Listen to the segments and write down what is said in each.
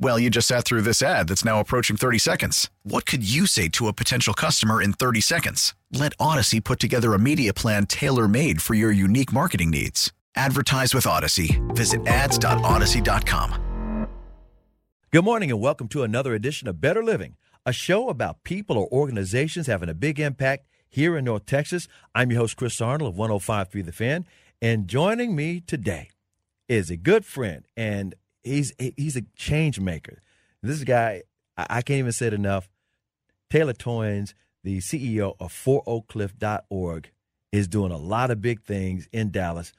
Well, you just sat through this ad that's now approaching 30 seconds. What could you say to a potential customer in 30 seconds? Let Audacy put together a media plan tailor made for your unique marketing needs. Advertise with Audacy. Visit ads.audacy.com. Good morning and welcome to another edition of Better Living, a show about people or organizations having a big impact here in North Texas. I'm your host, Chris Arnold of 1053 The Fan, and joining me today is a good friend and he's he's a change maker. This guy, I can't even say it enough. Taylor Toynes, the CEO of foroakcliff.org, is doing a lot of big things in Dallas.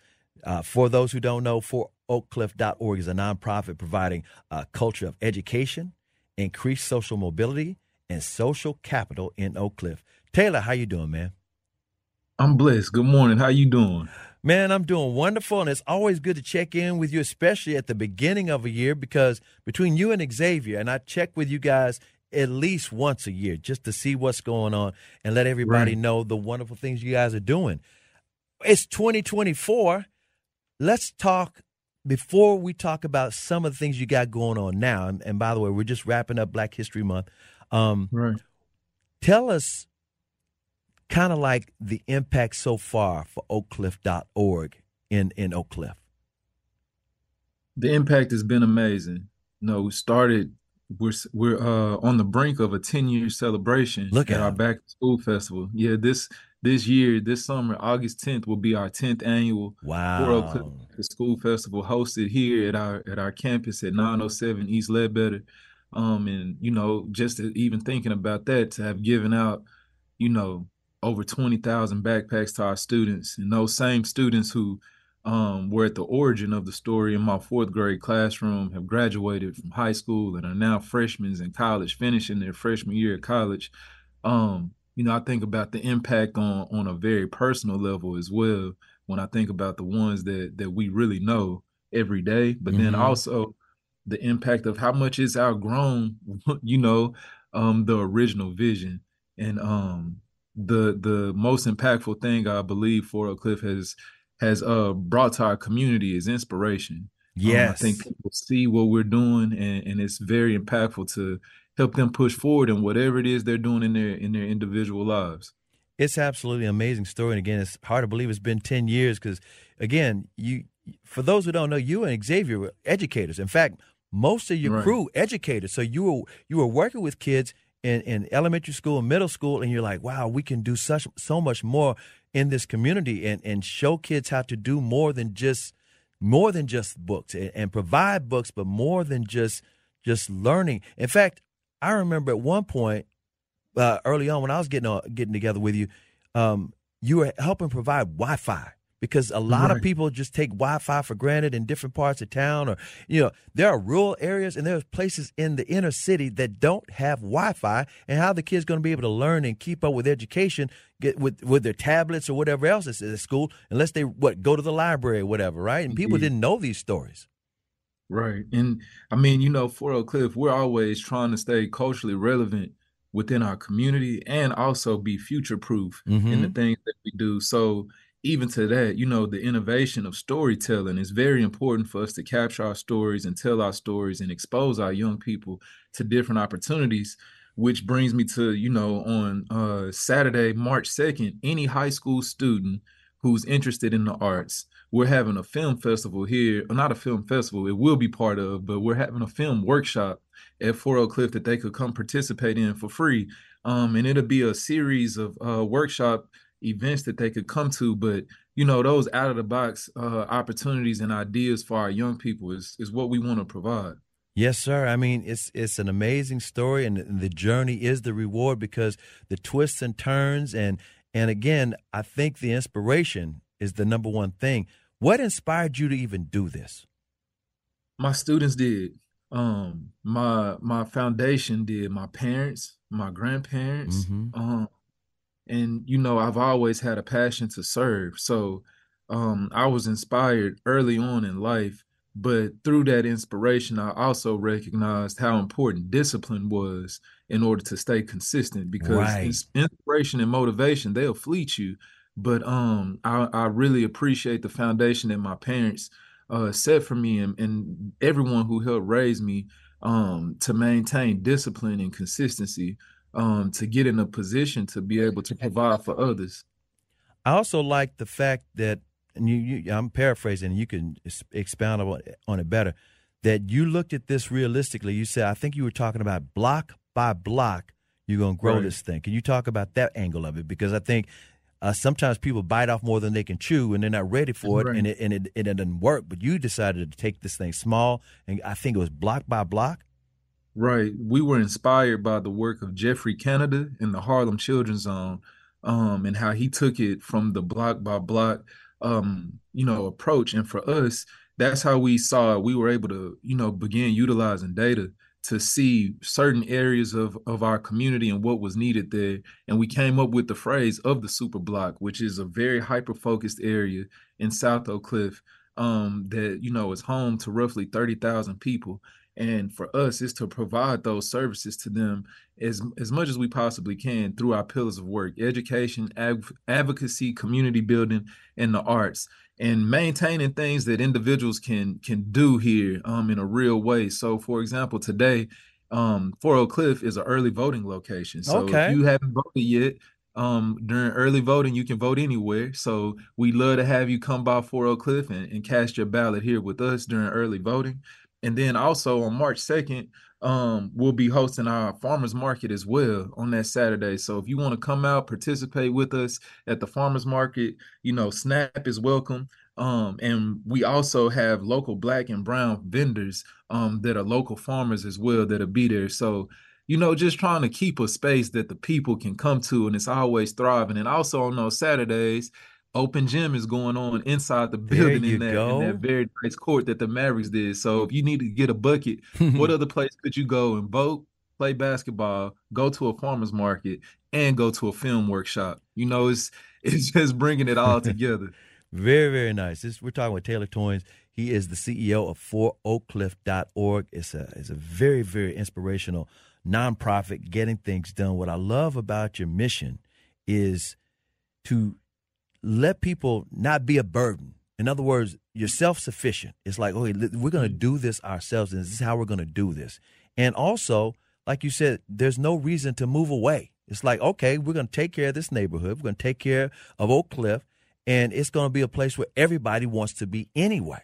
Uh, for those who don't know, foroakcliff.org is a nonprofit providing a culture of education, increased social mobility, and social capital in Oak Cliff. Taylor, how you doing, man? I'm blessed. Good morning. How you doing? Man, I'm doing wonderful, and it's always good to check in with you, especially at the beginning of a year, because between you and Xavier, and I check with you guys at least once a year just to see what's going on and let everybody right. know the wonderful things you guys are doing. It's 2024. Let's talk before we talk about some of the things you got going on now. And, and by the way, we're just wrapping up Black History Month. Um, right. Tell us kind of like the impact so far for oakcliff.org in, in Oak Cliff? The impact has been amazing. You know, we started we're we're uh, on the brink of a 10 year celebration Look at, at our back to school festival. Yeah, this this year, this summer, August 10th will be our 10th annual wow. World Cliff School Festival hosted here at our at our campus at 907 East Ledbetter. Um, and you know, just even thinking about that, to have given out, you know, over 20,000 backpacks to our students. And those same students who um, were at the origin of the story in my fourth grade classroom have graduated from high school and are now freshmen in college, finishing their freshman year at college. Um, you know, I think about the impact on on a very personal level as well when I think about the ones that that we really know every day, but mm-hmm. then also the impact of how much it's outgrown, you know, um, the original vision. And um, the the most impactful thing I believe For Oak Cliff has has uh brought to our community is inspiration. Yes. Um, I think people see what we're doing and, and it's very impactful to help them push forward in whatever it is they're doing in their in their individual lives. It's absolutely an amazing story. And again, it's hard to believe it's been 10 years because again, you for those who don't know, you and Xavier were educators. In fact, most of your right. crew educators. So you were you were working with kids in, in elementary school and middle school and you're like wow we can do such so much more in this community and, and show kids how to do more than just more than just books and, and provide books but more than just just learning. In fact i remember at one point uh, early on when i was getting uh, getting together with you um, you were helping provide wi-fi because a lot right. of people just take Wi-Fi for granted in different parts of town, or you know, there are rural areas and there's places in the inner city that don't have Wi-Fi, and how the kids going to be able to learn and keep up with education, get with with their tablets or whatever else is at school, unless they what go to the library or whatever, right? And people didn't know these stories. Right, and I mean, you know, for Oak Cliff, we're always trying to stay culturally relevant within our community and also be future proof mm-hmm. in the mm-hmm. things that we do. So even to that, you know, the innovation of storytelling is very important for us to capture our stories and tell our stories and expose our young people to different opportunities. Which brings me to, you know, on uh, Saturday, March 2nd, any high school student who's interested in the arts, we're having a film festival here, not a film festival, it will be part of, but we're having a film workshop at For Oak Cliff that they could come participate in for free. Um, and it'll be a series of uh, workshop events that they could come to. But you know, those out of the box uh, opportunities and ideas for our young people is is what we want to provide. Yes, sir. I mean, it's it's an amazing story, and the journey is the reward because the twists and turns, and and again, I think the inspiration is the number one thing. What inspired you to even do this? My students did. Um, my my foundation did. My parents, my grandparents. Mm-hmm. Um, and you know i've always had a passion to serve. So um, i was inspired early on in life but through that inspiration i also recognized how important discipline was in order to stay consistent because right. inspiration and motivation they'll fleet you. But um, I, I, really appreciate the foundation that my parents uh, set for me and, and everyone who helped raise me um, to maintain discipline and consistency um, to get in a position to be able to provide for others. I also like the fact that, and you, you I'm paraphrasing, you can expound on, on it better, that you looked at this realistically. You said, I think you were talking about block by block, you're going to grow right. this thing. Can you talk about that angle of it? Because I think uh, sometimes people bite off more than they can chew, and they're not ready for right. it, and it and it, it doesn't work. But you decided to take this thing small, and I think it was block by block. Right. We were inspired by the work of Geoffrey Canada in the Harlem Children's Zone, um, and how he took it from the block by block, um, you know, approach. And for us, that's how we saw we were able to, you know, begin utilizing data to see certain areas of of our community and what was needed there. And we came up with the phrase of the super block, which is a very hyper focused area in South Oak Cliff um, that you know is home to roughly thirty thousand people and for us is to provide those services to them as as much as we possibly can through our pillars of work education advocacy community building and the arts and maintaining things that individuals can can do here um, in a real way so for example today um, For Oak Cliff is an early voting location so okay. if you haven't voted yet um, during early voting, you can vote anywhere. So we love to have you come by For Oak Cliff and, and cast your ballot here with us during early voting. And then also on March 2nd, um, we'll be hosting our farmers market as well on that Saturday. So if you want to come out, participate with us at the farmers market, you know, SNAP is welcome. Um, and we also have local black and brown vendors um, that are local farmers as well that'll be there. So, you know, just trying to keep a space that the people can come to and it's always thriving. And also on those Saturdays, open gym is going on inside the building in that, in that, very nice court that the Mavericks did. So if you need to get a bucket, what other place could you go and vote, play basketball, go to a farmer's market, and go to a film workshop? You know, it's it's just bringing it all together. very, very nice. This, we're talking with Taylor Toynes. He is the CEO of ForOakCliff.org. It's a, it's a very, very inspirational nonprofit getting things done. What I love about your mission is to let people not be a burden. In other words, you're self sufficient. It's like, okay, we're going to do this ourselves, and this is how we're going to do this. And also, like you said, there's no reason to move away. It's like, okay, we're going to take care of this neighborhood. We're going to take care of Oak Cliff, and it's going to be a place where everybody wants to be anyway.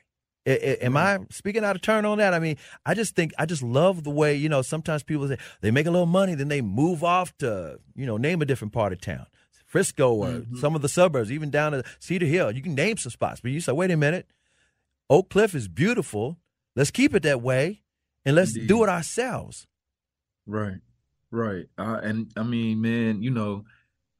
Am I speaking out of turn on that? I mean, I just think I just love the way you know. Sometimes people say they make a little money, then they move off to you know name a different part of town. Frisco or mm-hmm. some of the suburbs, even down to Cedar Hill. You can name some spots, but you say, wait a minute, Oak Cliff is beautiful. Let's keep it that way, and let's Indeed. do it ourselves. Right, right. Uh, and I mean, man, you know,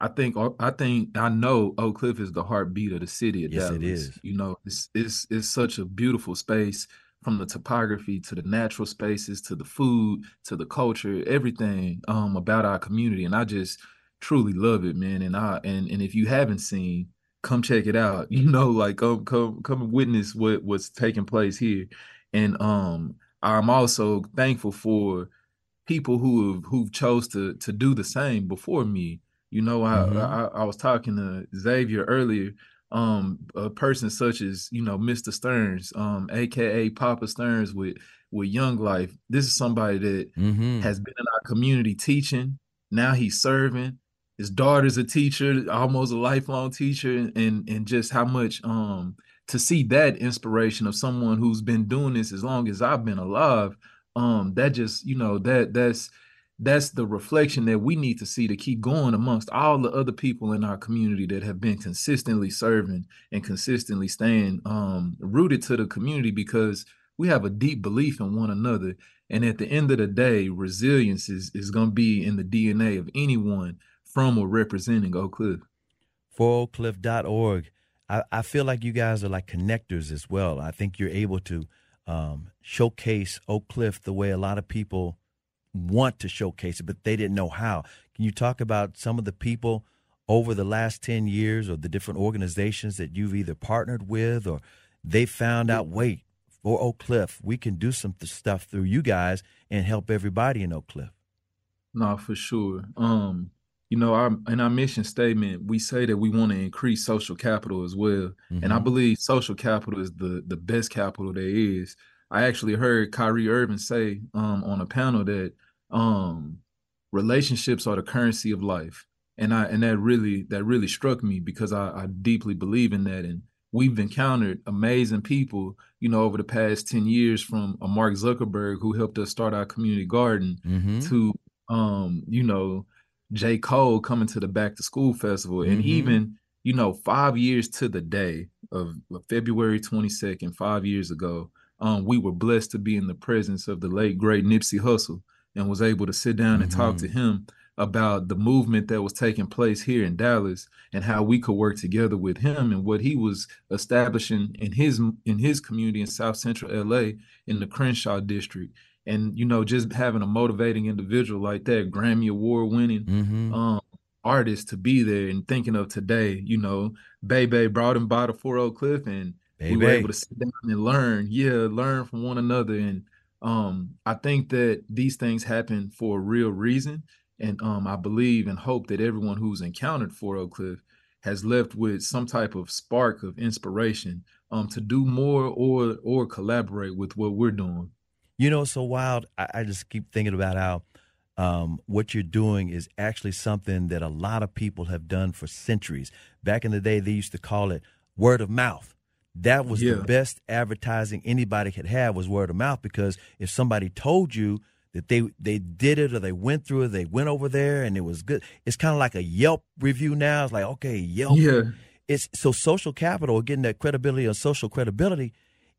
I think I think I know Oak Cliff is the heartbeat of the city of yes, Dallas. it is. You know, it's it's it's such a beautiful space from the topography to the natural spaces to the food to the culture, everything um, about our community. And I just truly love it, man. And I and and if you haven't seen, come check it out. You know, like come come come witness what what's taking place here. And um I'm also thankful for people who have who've chose to to do the same before me. You know, I mm-hmm. I, I, was talking to Xavier earlier um a person such as you know Mr. Stearns, um, aka Papa Stearns with with Young Life. This is somebody that mm-hmm. has been in our community teaching. Now he's serving. His daughter's a teacher, almost a lifelong teacher, and and just how much um to see that inspiration of someone who's been doing this as long as I've been alive, um, that just you know that that's that's the reflection that we need to see to keep going amongst all the other people in our community that have been consistently serving and consistently staying um, rooted to the community because we have a deep belief in one another. And at the end of the day, resilience is, is going to be in the DNA of anyone from or representing Oak Cliff. For oakcliff.org. I, I feel like you guys are like connectors as well. I think you're able to um, showcase Oak Cliff the way a lot of people want to showcase it, but they didn't know how. Can you talk about some of the people over the last 10 years or the different organizations that you've either partnered with or they found out, wait, for Oak Cliff, we can do some stuff through you guys and help everybody in Oak Cliff? No, for sure. Um, you know, our in our mission statement, we say that we want to increase social capital as well. Mm-hmm. And I mm-hmm. believe social capital is the the best capital there is. I actually heard Kyrie Irving say um, on a panel that um, relationships are the currency of life, and I and that really that really struck me because I, I deeply believe in that. And we've encountered amazing people, you know, over the past ten years, from a Mark Zuckerberg who helped us start our community garden mm-hmm. to um, you know J. Cole coming to the Back to School Festival, and mm-hmm. even you know five years to the day of February twenty second, five years ago, um, we were blessed to be in the presence of the late great Nipsey Hussle, and was able to sit down and mm-hmm. talk to mm-hmm. him about the movement that was taking place here in Dallas and how we could work together with him and what he was establishing in his in his community in South Central LA in the Crenshaw district and you know just having a motivating individual like that grammy award winning mm-hmm. um, artist to be there and thinking of today you know Bebe brought him by the For Oak Cliff and we were able to sit down and learn. Yeah learn from one another. And um, i think that these things happen for a real reason. And um, i believe and hope that everyone who's encountered For Oak Cliff has left with some type of spark of inspiration um, to do more or or collaborate with what we're doing you know, so wild. I, I just keep thinking about how um, what you're doing is actually something that a lot of people have done for centuries. Back in the day, they used to call it word of mouth. That was yeah. the best advertising anybody could have was word of mouth because if somebody told you that they they did it or they went through it, they went over there and it was good. It's kind of like a Yelp review now. It's like okay, Yelp. Yeah. It's so social capital, getting that credibility or social credibility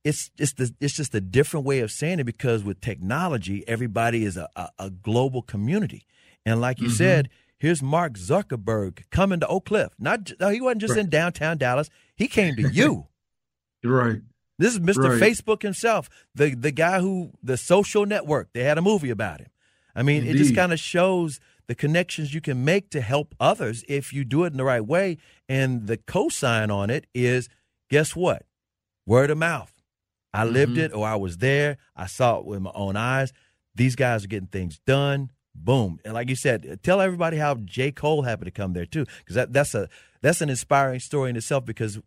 it's just the, it's just a different way of saying it because with technology, everybody is a, a, a global community, and like you mm-hmm. said, here's Mark Zuckerberg coming to Oak Cliff. Not he wasn't just right. in downtown Dallas; he came to you. right. This is Mr. Right. Facebook himself, the the guy who the social network. They had a movie about him. I mean, Indeed. it just kind of shows the connections you can make to help others if you do it in the right way. And the cosign on it is, guess what? Word of mouth. I lived mm-hmm. it or I was there. I saw it with my own eyes. These guys are getting things done. Boom. And like you said, tell everybody how J. Cole happened to come there too. Because that, that's a that's an inspiring story in itself because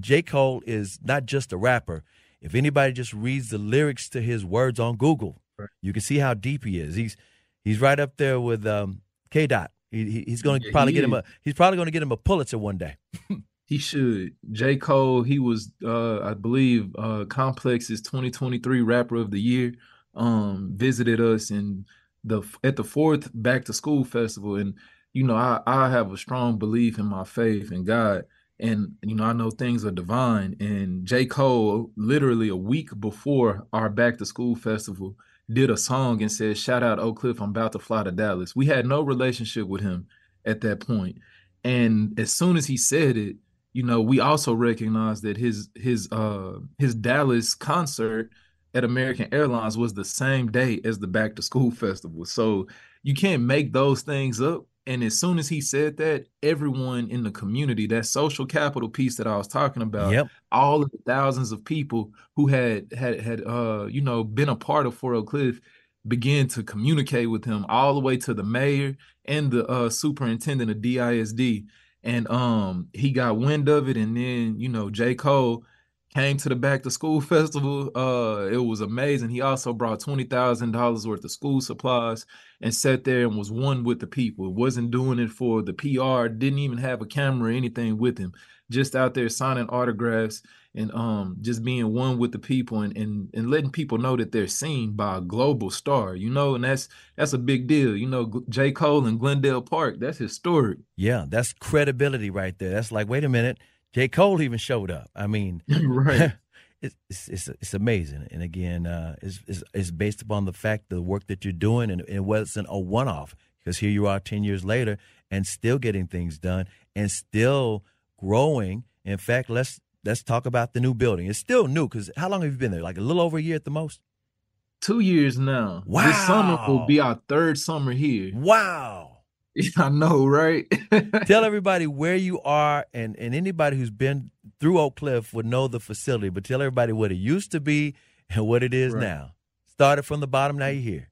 J. Cole is not just a rapper. If anybody just reads the lyrics to his words on Google, right. you can see how deep he is. He's he's right up there with um, K. Dot. He, he's going to yeah, probably get him a he's probably going to get him a Pulitzer one day. He should. J. Cole, he was uh I believe uh Complex's 2023 rapper of the year. Um visited us in the at the fourth back to school festival. And you know, I, I have a strong belief in my faith in God. And you know, I know things are divine. And J. Cole, literally a week before our back to school festival, did a song and said, Shout out Oak Cliff, I'm about to fly to Dallas. We had no relationship with him at that point. And as soon as he said it, you know, we also recognize that his his uh his Dallas concert at American Airlines was the same day as the back to school festival. So you can't make those things up. And as soon as he said that, everyone in the community, that social capital piece that I was talking about, yep. all of the thousands of people who had had had uh, you know, been a part of For Oak Cliff began to communicate with him all the way to the mayor and the uh, superintendent of DISD and um he got wind of it and then you know j. Cole came to the back to school festival uh it was amazing. He also brought $20000 worth of school supplies and sat there and was one with the people. Wasn't doing it for the pr didn't even have a camera or anything with him just out there signing autographs and um just being one with the people and, and and letting people know that they're seen by a global star you know and that's that's a big deal you know j. Cole and glendale park that's historic. Yeah that's credibility right there. That's like wait a minute j. Cole even showed up. I mean right. it's, it's, it's it's amazing. And again uh it's, it's it's based upon the fact the work that you're doing and it wasn't a one-off because here you are 10 years later and still getting things done and still growing in fact let's let's talk about the new building. It's still new because how long have you been there? Like a little over a year at the most? Two years now. Wow. This summer will be our third summer here. Wow. I know, right? Tell everybody where you are, and, and anybody who's been through Oak Cliff would know the facility, but tell everybody what it used to be and what it is right. now. Started from the bottom, now you're here.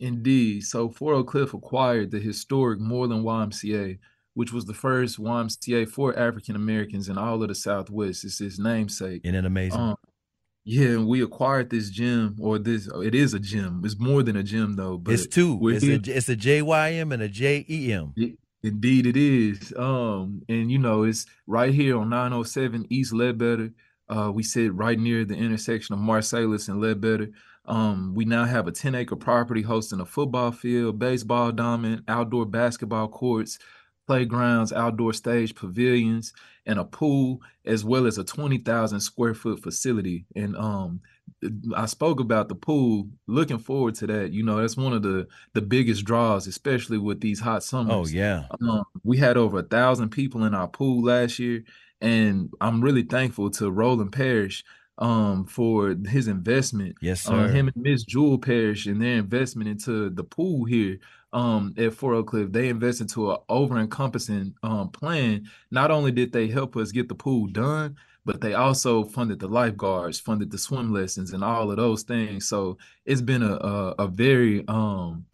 Indeed. So For Oak Cliff acquired the historic Moreland YMCA which was the first YMCA for African Americans in all of the Southwest. It's his namesake. Isn't it amazing? Um, yeah, and we acquired this gym, or this. It is a gym. It's more than a gym, though. But it's two. It's a, it's a JYM and a JEM. It, indeed, it is. Um, and you know, it's right here on 907 East Ledbetter. Uh, we sit right near the intersection of Marsalis and Ledbetter. Um, we now have a 10 acre property hosting a football field, baseball diamond, outdoor basketball courts, playgrounds, outdoor stage pavilions, and a pool, as well as a 20,000 square foot facility. And um, I spoke about the pool. Looking forward to that. You know, that's one of the the biggest draws, especially with these hot summers. Oh yeah. Um, we had over a thousand people in our pool last year, and I'm really thankful to Roland Parrish um for his investment. Yes, um, sir. him and Miss Jewel Parrish and their investment into the pool here um, at For Oak Cliff, they invest into an over encompassing um, plan. Not only did they help us get the pool done, but they also funded the lifeguards, funded the swim lessons, and all of those things. So it's been a a, a very um,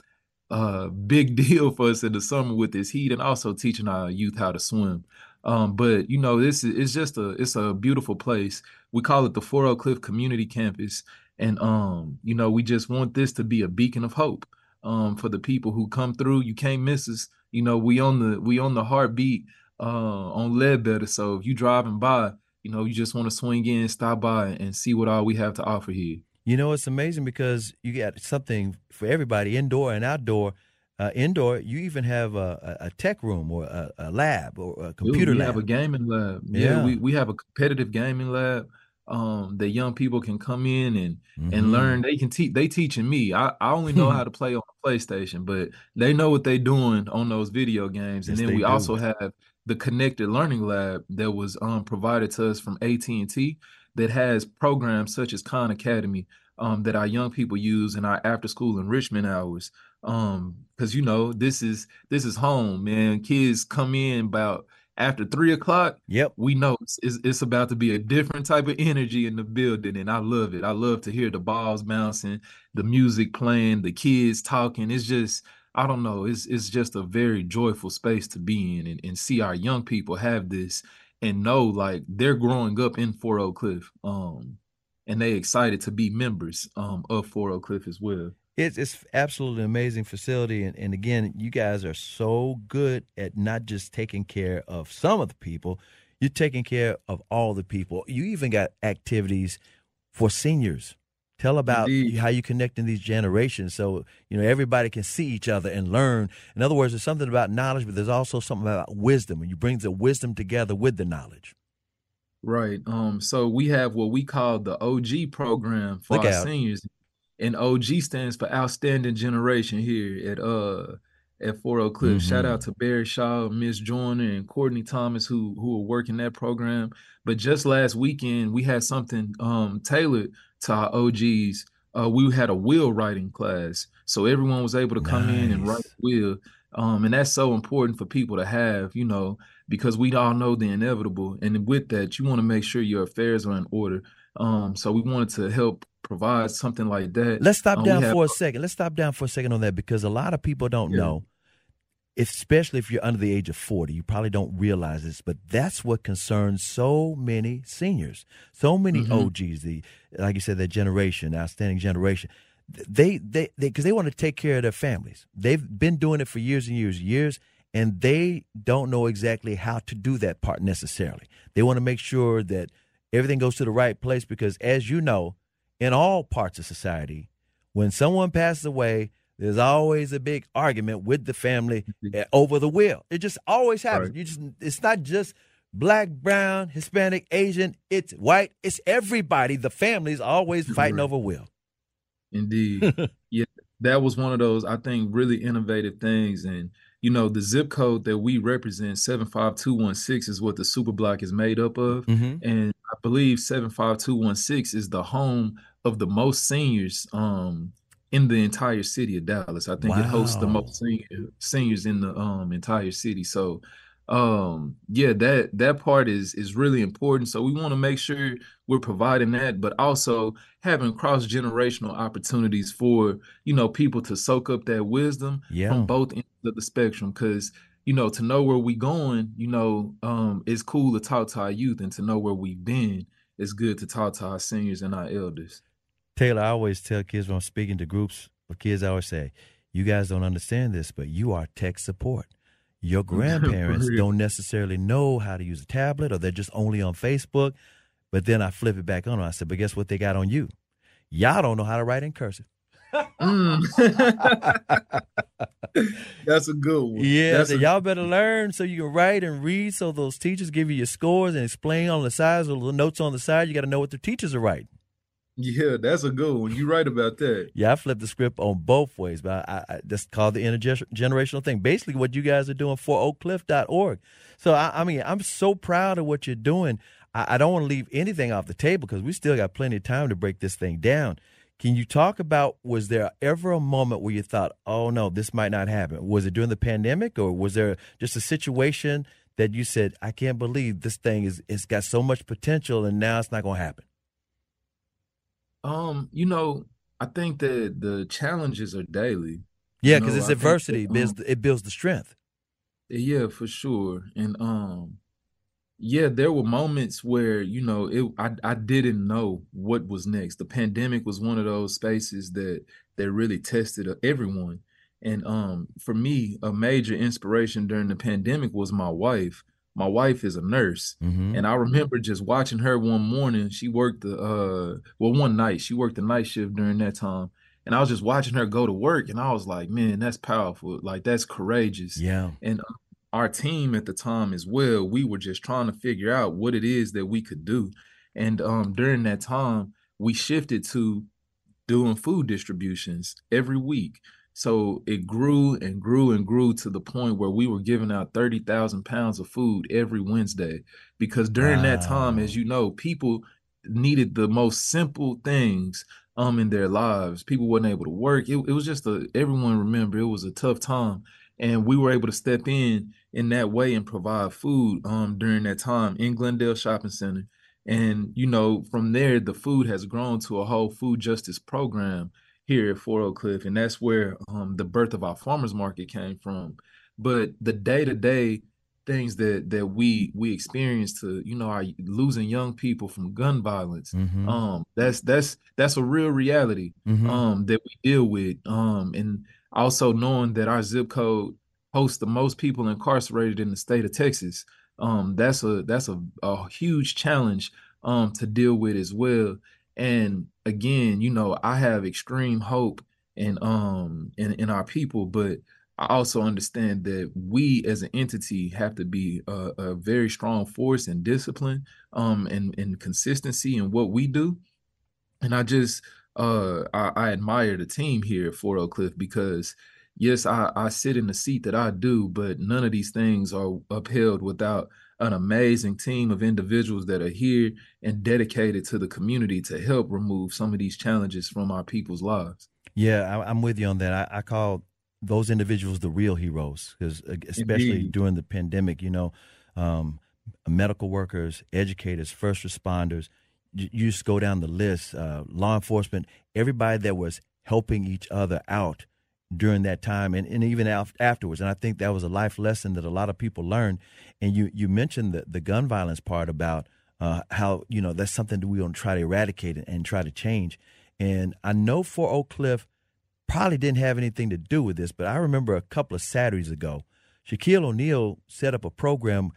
uh, big deal for us in the summer with this heat, and also teaching our youth how to swim. Um, but you know, this is it's just a it's a beautiful place. We call it the For Oak Cliff Community Campus, and um, you know, we just want this to be a beacon of hope um, for the people who come through. You can't miss us. You know, we on the we on the heartbeat uh, on Ledbetter. So if you driving by, you know, you just want to swing in, stop by, and see what all we have to offer here. You know, it's amazing because you got something for everybody, indoor and outdoor. Uh, indoor, you even have a, a tech room or a, a, lab or a computer Dude, we lab. have a gaming lab. Yeah, yeah, we we have a competitive gaming lab um that young people can come in and mm-hmm. and learn. They can teach they teaching me. I i only know how to play on the playstation but they know what they're doing on those video games. Yes, and then we do. also have the connected learning lab that was um provided to us from at&t that has programs such as khan academy um that our young people use in our after school enrichment hours. Um because you know this is this is home man. Kids come in about after three o'clock, yep, we know it's, it's about to be a different type of energy in the building, and I love it. I love to hear the balls bouncing, the music playing, the kids talking. It's just I don't know. It's it's just a very joyful space to be in, and, and see our young people have this and know like they're growing up in For Oak Cliff, um, and they excited to be members um of For Oak Cliff as well. It's it's absolutely amazing facility, and, and again, you guys are so good at not just taking care of some of the people, you're taking care of all the people. You even got activities for seniors. Tell about Indeed. how you connecting these generations so you know everybody can see each other and learn. In other words, there's something about knowledge, but there's also something about wisdom, and you bring the wisdom together with the knowledge. Right. Um. So we have what we call the OG program for Look our out. seniors and OG stands for Outstanding Generation here at uh at For Oak Cliff. Mm-hmm. Shout out to Barry Shaw, Miss Joyner, and Courtney Thomas who who are working that program. But just last weekend we had something um tailored to our OGs. Uh, we had a will writing class, so everyone was able to come nice. in and write a will. Um, and that's so important for people to have, you know, because we all know the inevitable. And with that, you want to make sure your affairs are in order. Um, so we wanted to help provide something like that. Let's stop um, down have, for a second. Let's stop down for a second on that because a lot of people don't Yeah. know especially if you're under the age of 40. You probably don't realize this, but that's what concerns so many seniors, so many mm-hmm. OGs, the like you said, that generation, outstanding generation. They they because they, they want to take care of their families. They've been doing it for years and years and years, and they don't know exactly how to do that part necessarily. They want to make sure that everything goes to the right place because, as you know, in all parts of society, when someone passes away, there's always a big argument with the family eh, over the will. It just always happens. Right. You just it's not just black, brown, Hispanic, Asian, it's white, it's everybody. The family's always fighting right. over will. Indeed. yeah, that was one of those I think really innovative things and you know, the zip code that we represent, 75216, is what the super block is made up of. Mm-hmm. And I believe 75216 is the home of the most seniors um, in the entire city of Dallas. I think wow. it hosts the most senior, seniors in the um, entire city. So um yeah that that part is is really important so we want to make sure we're providing that but also having cross generational opportunities for you know people to soak up that wisdom yeah. from both ends of the spectrum because you know to know where we going you know um it's cool to talk to our youth and to know where we've been it's good to talk to our seniors and our elders taylor i always tell kids when i'm speaking to groups of kids i always say you guys don't understand this but you are tech support your grandparents don't necessarily know how to use a tablet or they're just only on Facebook. But then I flip it back on them. I said, but guess what they got on you? Y'all don't know how to write in cursive. mm. That's a good one. Yeah, so a- y'all better learn so you can write and read. So those teachers give you your scores and explain on the sides or the notes on the side. You got to know what the teachers are writing. Yeah, that's a good one. You're right about that. Yeah, I flipped the script on both ways, but I, I that's called the intergenerational thing. Basically, what you guys are doing for oakcliff.org. So, I, I mean, I'm so proud of what you're doing. I, I don't want to leave anything off the table because we still got plenty of time to break this thing down. Can you talk about was there ever a moment where you thought, oh no, this might not happen? Was it during the pandemic or was there just a situation that you said, I can't believe this thing is it's got so much potential and now it's not gonna happen? Um, you know, I think that the challenges are daily. Yeah, because it's adversity. That, um, builds, it builds the strength. Yeah, for sure. And um, yeah, there were moments where you know it. I I didn't know what was next. The pandemic was one of those spaces that that really tested everyone. And um, for me, a major inspiration during the pandemic was my wife my wife is a nurse. Mm-hmm. and i remember just watching her one morning she worked the uh well one night she worked the night shift during that time. And i was just watching her go to work and i was like man that's powerful. Like that's courageous. Yeah. And uh, our team at the time as well we were just trying to figure out what it is that we could do. And um during that time we shifted to doing food distributions every week so it grew and grew and grew to the point where we were giving out 30,000 pounds of food every Wednesday. Because during wow. that time, as you know, people needed the most simple things um in their lives. People wasn't able to work. It, it was just a everyone remember it was a tough time. And we were able to step in in that way and provide food um during that time in Glendale Shopping Center. And you know, from there, the food has grown to a whole food justice program here at For Oak Cliff, and that's where um, the birth of our farmers market came from. But the day to day things that that we we experience to you know our losing young people from gun violence mm-hmm. um that's that's that's a real reality mm-hmm. um that we deal with um and also knowing that our zip code hosts the most people incarcerated in the state of Texas um that's a that's a, a huge challenge um to deal with as well and again, you know, I have extreme hope in um in, in our people, but I also understand that we as an entity have to be a, a very strong force and discipline um and, and consistency in what we do. And I just uh I, I admire the team here at For Oak Cliff because yes, I, I sit in the seat that I do, but none of these things are upheld without an amazing team of individuals that are here and dedicated to the community to help remove some of these challenges from our people's lives. Yeah, I, am with you on that. I, I, call those individuals the real heroes because, especially Indeed. during the pandemic, you know, um, medical workers, educators, first responders. You, you just go down the list. Uh, law enforcement, everybody that was helping each other out during that time and, and even af- afterwards. And I think that was a life lesson that a lot of people learned. And you, you mentioned the, the gun violence part about uh, how, you know, that's something that we want to try to eradicate and, and try to change. And I know For Oak Cliff probably didn't have anything to do with this, but I remember a couple of Saturdays ago, Shaquille O'Neal set up a program,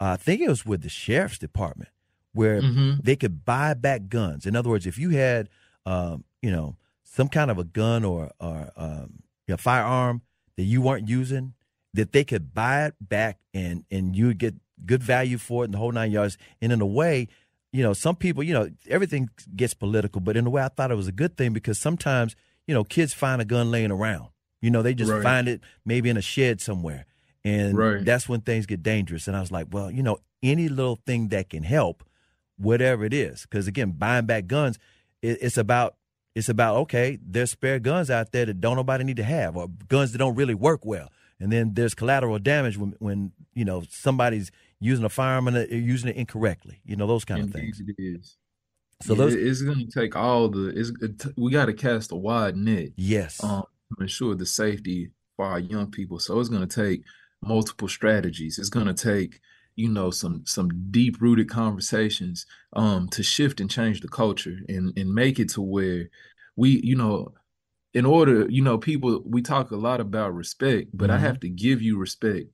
uh, I think it was with the sheriff's department, where mm-hmm. they could buy back guns. In other words, if you had, um, you know, some kind of a gun or, or um, a firearm that you weren't using, that they could buy it back and and you would get good value for it in the whole nine yards. And in a way, you know, some people, you know, everything gets political, but in a way, I thought it was a good thing because sometimes, you know, kids find a gun laying around. You know, they just right. find it maybe in a shed somewhere. And right. that's when things get dangerous. And I was like, well, you know, any little thing that can help, whatever it is. Because again, buying back guns, it, it's about it's about okay, there's spare guns out there that don't nobody need to have, or guns that don't really work well. And then there's collateral damage when when you know somebody's using a firearm and using it incorrectly. You know those kind Indeed of things. It is. So yeah, those it's going to take all the. It's it, we got to cast a wide net. Yes. Um, to ensure the safety for our young people. So it's going to take multiple strategies. It's going to take you know some some deep rooted conversations um to shift and change the culture and and make it to where we you know in order you know people we talk a lot about respect but mm-hmm. i have to give you respect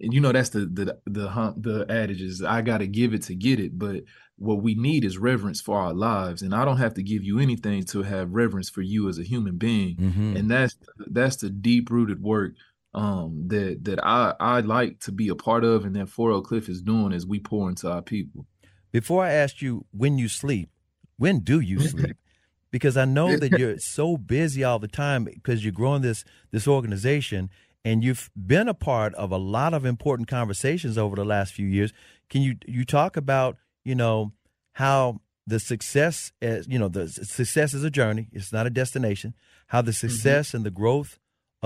and you know that's the the the the adage is i got to give it to get it but what we need is reverence for our lives and i don't have to give you anything to have reverence for you as a human being mm-hmm. and that's that's the deep rooted work um, that that I I like to be a part of, and that For Oak Cliff is doing as we pour into our people. Before I ask you when you sleep, when do you sleep? because I know that you're so busy all the time because you're growing this this organization and you've been a part of a lot of important conversations over the last few years. Can you you talk about you know how the success as you know the success is a journey; it's not a destination. How the mm-hmm. success mm-hmm. and the growth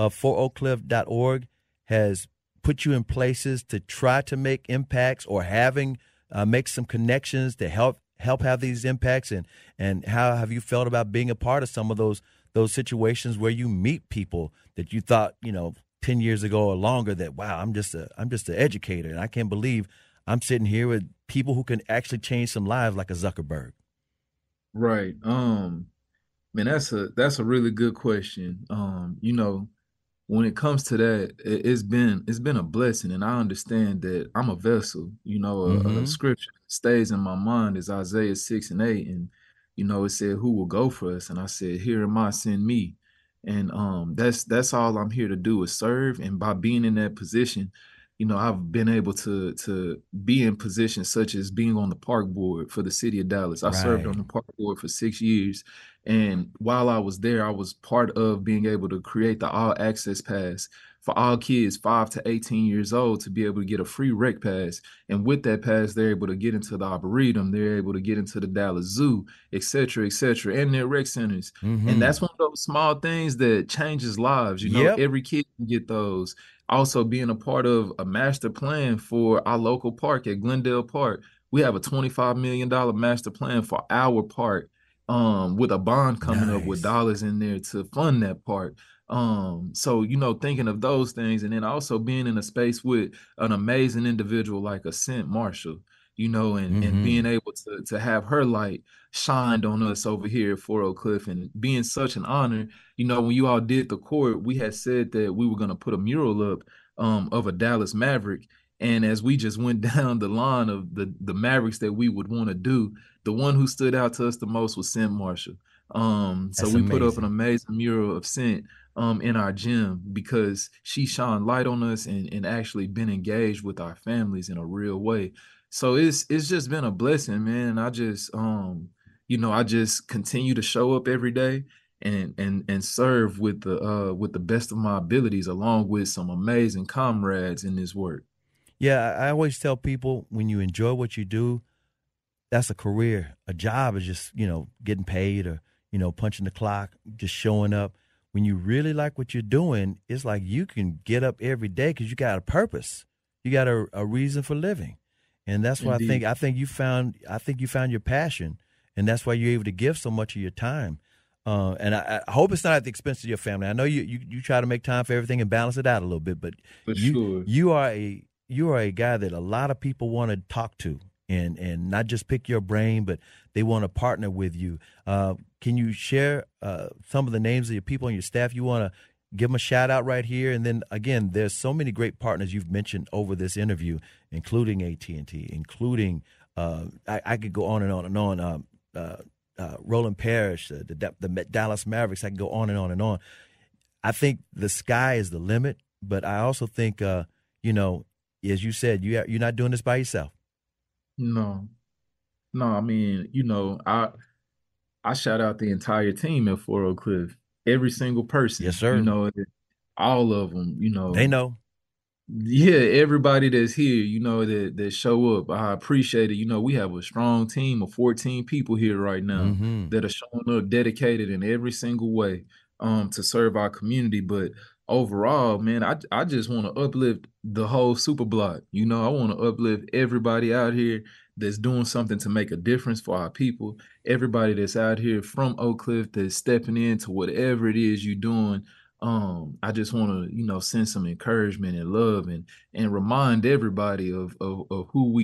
of foroakcliff.org has put you in places to try to make impacts or having uh, make some connections to help help have these impacts. And and how have you felt about being a part of some of those those situations where you meet people that you thought you know 10 years ago or longer that wow I'm just a I'm just an educator and I can't believe I'm sitting here with people who can actually change some lives like a Zuckerberg? Right. Um man that's a that's a really good question. Um you know when it comes to that, it, has been it's been a blessing, and I understand that I'm a vessel. You know, a, mm-hmm. a scripture stays in my mind is Isaiah six and eight, and you know it said, "Who will go for us?" And I said, "Here am I, send me." And um, that's that's all I'm here to do is serve. And by being in that position, you know, I've been able to to be in positions such as being on the park board for the city of Dallas. I right. served on the park board for six years, and while I was there, I was part of being able to create the all access pass for all kids five to 18 years old to be able to get a free rec pass. And with that pass, they're able to get into the Arboretum, they're able to get into the Dallas Zoo, et cetera, et cetera, and their rec centers. Mm-hmm. And that's one of those small things that changes lives. You know, yep. every kid can get those. Also, being a part of a master plan for our local park at Glendale Park. We have a $25 million master plan for our park um with a bond coming nice. up with dollars in there to fund that part um so you know thinking of those things and then also being in a space with an amazing individual like a Cynt Marshall you know and mm-hmm. and being able to to have her light shined on us over here at For Oak Cliff and being such an honor you know when you all did the court we had said that we were going to put a mural up um of a Dallas Maverick and as we just went down the line of the the Mavericks that we would want to do, the one who stood out to us the most was Cynt Marshall. Um, so That's we amazing. put up an amazing mural of Cynt um in our gym because she shone light on us and, and actually been engaged with our families in a real way. So it's it's just been a blessing, man. I just um, you know, I just continue to show up every day and and and serve with the uh with the best of my abilities along with some amazing comrades in this work. Yeah, I always tell people when you enjoy what you do, that's a career. A job is just, you know, getting paid or, you know, punching the clock, just showing up. When you really like what you're doing, it's like you can get up every day because you got a purpose. You got a, a reason for living. And that's why I think I think you found I think you found your passion and that's why you're able to give so much of your time. Uh, and I, I, hope it's not at the expense of your family. I know you, you, you try to make time for everything and balance it out a little bit, but for you sure. you are a you are a guy that a lot of people want to talk to and and not just pick your brain, but they want to partner with you. Uh, can you share uh, some of the names of your people and your staff you want to give them a shout out right here? And then again, there's so many great partners you've mentioned over this interview, including AT and T, including uh, I, I, could go on and on and on. Um, uh, uh, Roland Parrish, uh, the, the Dallas Mavericks. I can go on and on and on. I think the sky is the limit, but I also think, you know, as you said, you you're not doing this by yourself. No, no. I mean, you know, I I shout out the entire team at For Oak Cliff, every single person. Yes, sir. You know, all of them. You know, they know. Yeah, everybody that's here, you know, that that show up. I appreciate it. You know, we have a strong team of 14 people here right now mm-hmm. that are showing up dedicated in every single way um to serve our community. But overall, man, I I just want to uplift the whole super block. You know, I want to uplift everybody out here that's doing something to make a difference for our people. Everybody that's out here from Oak Cliff that's stepping into whatever it is you're doing um i just want to you know send some encouragement and love and and remind everybody of, of, of who we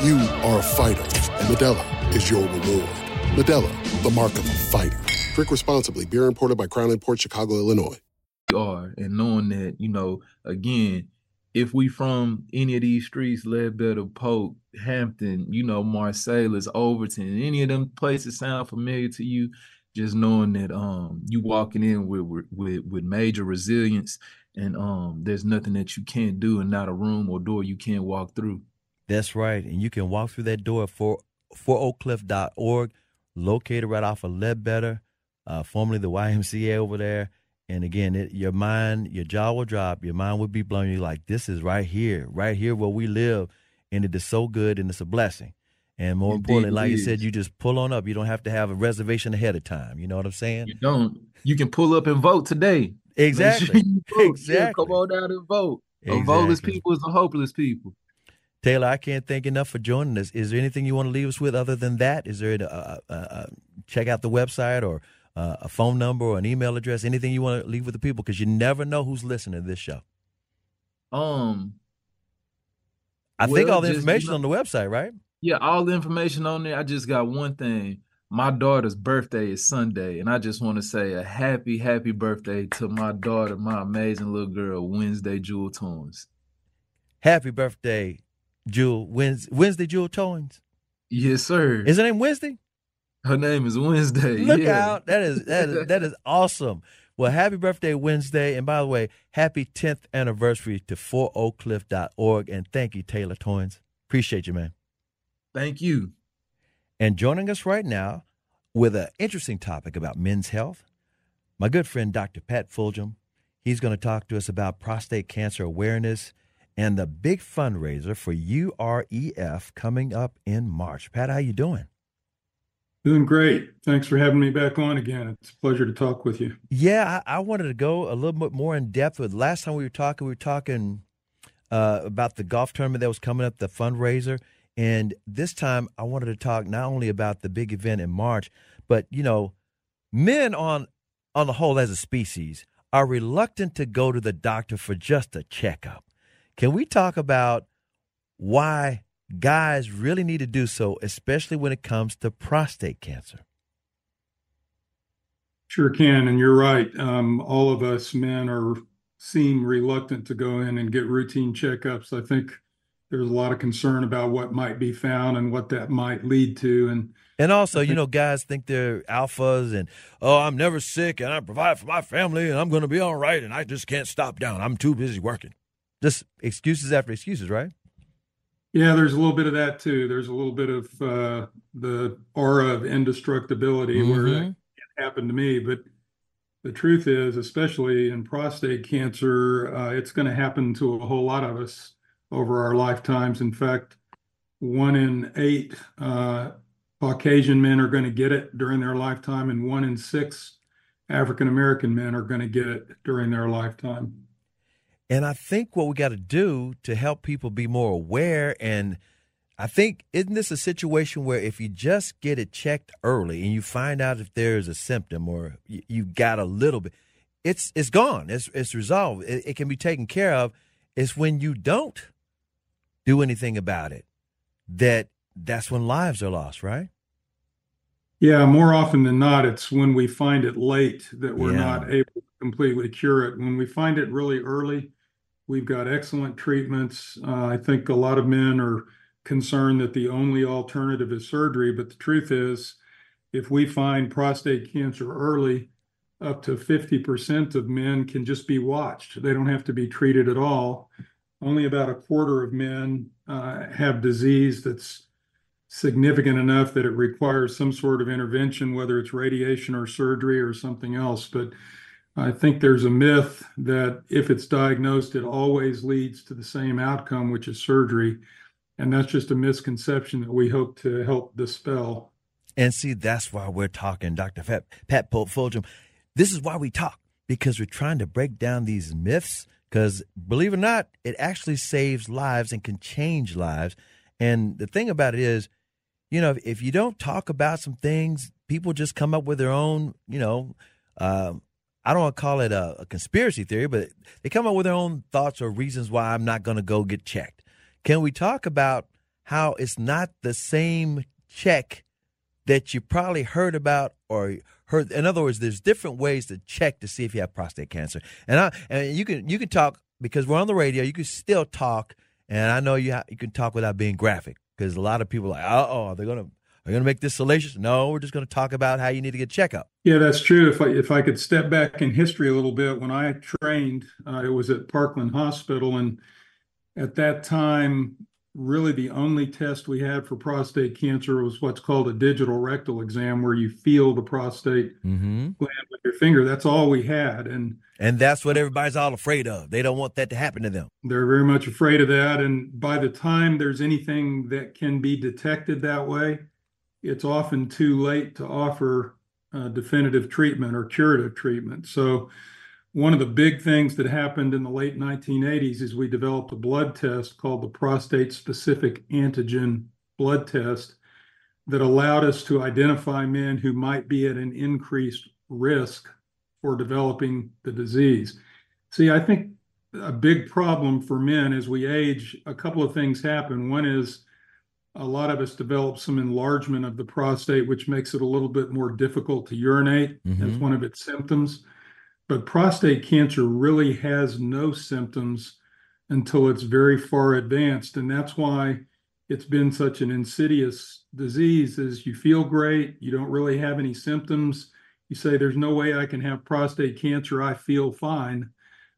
You are a fighter, and Modelo is your reward. Modelo, the mark of a fighter. Drink responsibly. Beer imported by Crown Port Chicago, Illinois. Are and knowing that you know again if we from any of these streets, Ledbetter, Polk, Hampton, you know, Marsalis, Overton, any of them places sound familiar to you, just knowing that um you walking in with with with major resilience and um there's nothing that you can't do and not a room or door you can't walk through. That's right. And you can walk through that door for foroakcliff.org, located right off of Ledbetter, uh, formerly the YMCA over there. And again, it, your mind, your jaw will drop. Your mind will be blown. You're like, this is right here, right here where we live. And it is so good and it's a blessing. And more Indeed importantly, like you said, you just pull on up. You don't have to have a reservation ahead of time. You know what I'm saying? You don't. You can pull up and vote today. Make sure Exactly. Yeah, Exactly. come on down and vote. A voteless people is a hopeless people. Taylor, I can't thank enough for joining us. Is there anything you want to leave us with other than that? Is there a, uh uh check out the website or uh, a phone number or an email address? Anything you want to leave with the people? Because you never know who's listening to this show. Um, I think all the information on the website, right? yeah, all the information on there. I just got one thing. My daughter's birthday is Sunday, and I just want to say a happy, happy birthday to my daughter, my amazing little girl, Wednesday Jewel Torrance. Happy birthday, Jewel Wednesday, Wednesday Jewel Toynes. Yes, sir. Is her name Wednesday? Her name is Wednesday. Look yeah. out! That is that is that is awesome. Well, happy birthday, Wednesday, and by the way, happy 10th anniversary to foroakcliff.org, and thank you, Taylor Toynes. Appreciate you, man. Thank you. And joining us right now with an interesting topic about men's health, my good friend Dr. Pat Fulgham. He's going to talk to us about prostate cancer awareness and the big fundraiser for UREF coming up in March. Pat, how you doing? Doing great. Thanks for having me back on again. It's a pleasure to talk with you. Yeah, I, I wanted to go a little bit more in depth with. Last time we were talking, we were talking uh, about the golf tournament that was coming up, the fundraiser, and this time I wanted to talk not only about the big event in March, but you know, men on on the whole as a species are reluctant to go to the doctor for just a checkup. Can we talk about why guys really need to do so, especially when it comes to prostate cancer? Sure can, and you're right. Um, all of us men are seem reluctant to go in and get routine checkups. I think there's a lot of concern about what might be found and what that might lead to, and and also, you know, guys think they're alphas and, oh, I'm never sick and I provide for my family and I'm going to be all right and I just can't stop down. I'm too busy working. Just excuses after excuses, right? Yeah, there's a little bit of that too. There's a little bit of uh, the aura of indestructibility mm-hmm. where that can't to me. But the truth is, especially in prostate cancer, uh, it's going to happen to a whole lot of us over our lifetimes. In fact, one in eight uh, Caucasian men are going to get it during their lifetime, and one in six African American men are going to get it during their lifetime. And I think what we got to do to help people be more aware, and I think, isn't this a situation where if you just get it checked early and you find out if there's a symptom or you, you got a little bit, it's it's gone. It's it's resolved. It, it can be taken care of. It's when you don't do anything about it that that's when lives are lost, right? Yeah, more often than not, it's when we find it late that we're yeah. not able to completely cure it. When we find it really early, we've got excellent treatments. Uh, I think a lot of men are concerned that the only alternative is surgery, but the truth is, if we find prostate cancer early, up to 50% of men can just be watched. They don't have to be treated at all. Only about a quarter of men uh, have disease that's significant enough that it requires some sort of intervention, whether it's radiation or surgery or something else. But I think there's a myth that if it's diagnosed, it always leads to the same outcome, which is surgery. And that's just a misconception that we hope to help dispel. And see, that's why we're talking, Dr. Pat, Pat Fulgham. This is why we talk, because we're trying to break down these myths. Because believe it or not, it actually saves lives and can change lives. And the thing about it is, you know, if, you don't talk about some things, people just come up with their own, you know, uh, I don't want to call it a, a, conspiracy theory, but they come up with their own thoughts or reasons why I'm not going to go get checked. Can we talk about how it's not the same check that you probably heard about or heard? In other words, there's different ways to check to see if you have prostate cancer, and I and you can you can talk because we're on the radio. You can still talk, and I know you ha- you can talk without being graphic because a lot of people are like, oh, they're gonna are going to make this salacious? No, we're just going to talk about how you need to get checkup. Yeah, that's true. If I if I could step back in history a little bit, when I trained, uh, it was at Parkland Hospital, and at that time, really the only test we had for prostate cancer was what's called a digital rectal exam, where you feel the prostate mm-hmm. gland with your finger. That's all we had, and and that's what everybody's all afraid of. They don't want that to happen to them. They're very much afraid of that, and by the time there's anything that can be detected that way, it's often too late to offer uh, definitive treatment or curative treatment. So one of the big things that happened in the late 1980s is we developed a blood test called the prostate specific antigen blood test that allowed us to identify men who might be at an increased risk for developing the disease. See, I think a big problem for men as we age, a couple of things happen. One is a lot of us develop some enlargement of the prostate, which makes it a little bit more difficult to urinate. Mm-hmm. That's one of its symptoms. But prostate cancer really has no symptoms until it's very far advanced. And that's why it's been such an insidious disease is you feel great, you don't really have any symptoms. You say there's no way I can have prostate cancer, I feel fine.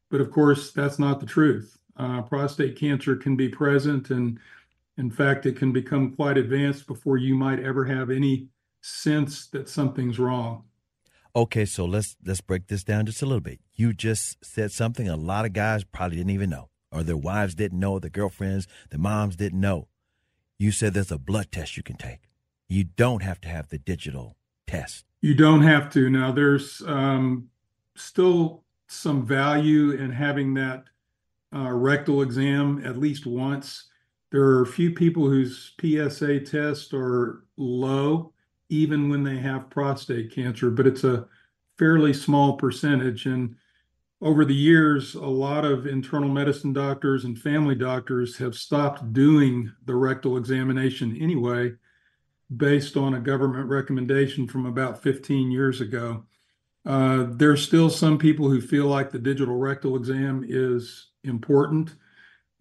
But of course, that's not the truth. Uh, prostate cancer can be present and in fact, it can become quite advanced before you might ever have any sense that something's wrong. Okay, so let's let's break this down just a little bit. You just said something a lot of guys probably didn't even know, or their wives didn't know, their girlfriends, their moms didn't know. You said there's a blood test you can take. you don't have to have the digital test. You don't have to. Now, there's um, still some value in having that uh, rectal exam at least once. There are a few people whose PSA tests are low, even when they have prostate cancer, but it's a fairly small percentage. And over the years, a lot of internal medicine doctors and family doctors have stopped doing the rectal examination anyway, based on a government recommendation from about 15 years ago. Uh, there's still some people who feel like the digital rectal exam is important,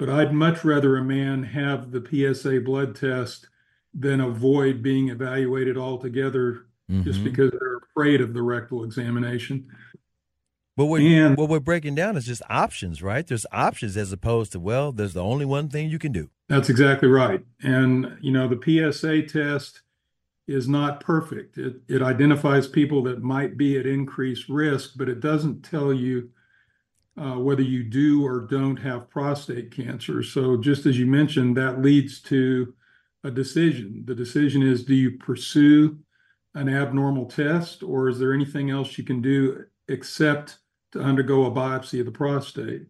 but I'd much rather a man have the PSA blood test than avoid being evaluated altogether just mm-hmm. because they're afraid of the rectal examination. But what, and, what we're breaking down is just options, right? There's options as opposed to, well, there's the only one thing you can do. That's exactly right. And, you know, the PSA test is not perfect. It, it identifies people that might be at increased risk, but it doesn't tell you uh, whether you do or don't have prostate cancer. So, just as you mentioned, that leads to a decision. The decision is do you pursue an abnormal test, or is there anything else you can do except to undergo a biopsy of the prostate?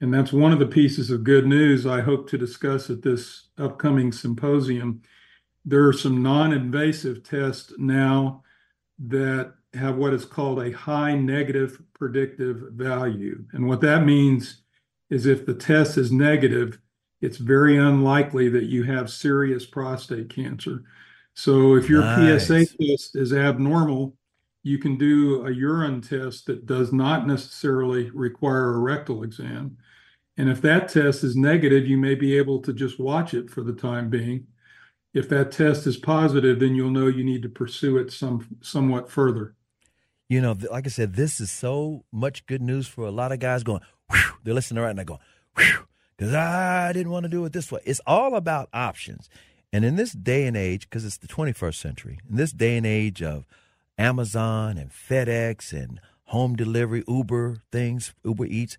And that's one of the pieces of good news I hope to discuss at this upcoming symposium. There are some non invasive tests now that have what is called a high negative predictive value. And what that means is if the test is negative, it's very unlikely that you have serious prostate cancer. So if your nice. PSA test is abnormal, you can do a urine test that does not necessarily require a rectal exam. And if that test is negative, you may be able to just watch it for the time being. If that test is positive, then you'll know you need to pursue it some somewhat further you know, like I said, this is so much good news for a lot of guys going, whew, they're listening right now going, because I didn't want to do it this way. It's all about options. And in this day and age, because it's the 21st century, in this day and age of Amazon and FedEx and home delivery, Uber things, Uber Eats,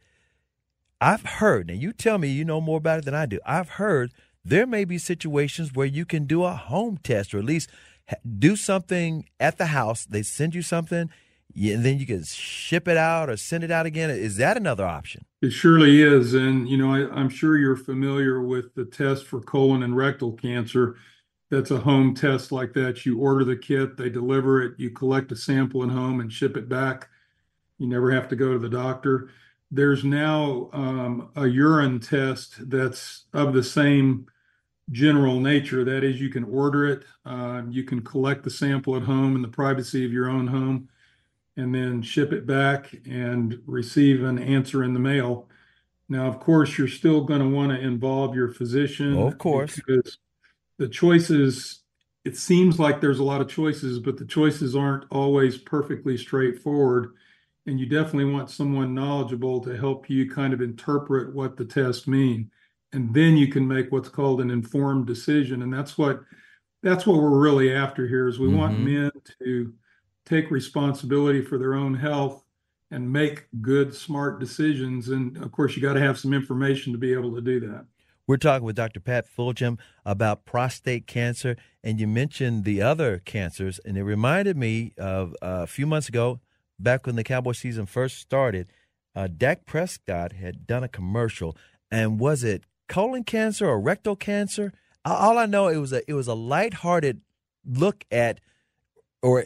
I've heard, and you tell me you know more about it than I do. I've heard there may be situations where you can do a home test or at least do something at the house. They send you something yeah, then you can ship it out or send it out again. Is that another option? It surely is. And, you know, I, am sure you're familiar with the test for colon and rectal cancer. That's a home test like that. You order the kit, they deliver it, you collect a sample at home and ship it back. You never have to go to the doctor. There's now um, a urine test that's of the same general nature. That is, you can order it, uh, you can collect the sample at home in the privacy of your own home and then ship it back and receive an answer in the mail. Now, of course, you're still going to want to involve your physician. Oh, of course. Because the choices, it seems like there's a lot of choices, but the choices aren't always perfectly straightforward. And you definitely want someone knowledgeable to help you kind of interpret what the tests mean. And then you can make what's called an informed decision. And that's what that's what we're really after here is we mm-hmm. want men to take responsibility for their own health and make good, smart decisions. And of course, you got to have some information to be able to do that. We're talking with Dr. Pat Fulgham about prostate cancer, and you mentioned the other cancers, and it reminded me of uh, a few months ago, back when the Cowboy season first started. Uh, Dak Prescott had done a commercial, and was it colon cancer or rectal cancer? All I know it was a it was a lighthearted look at or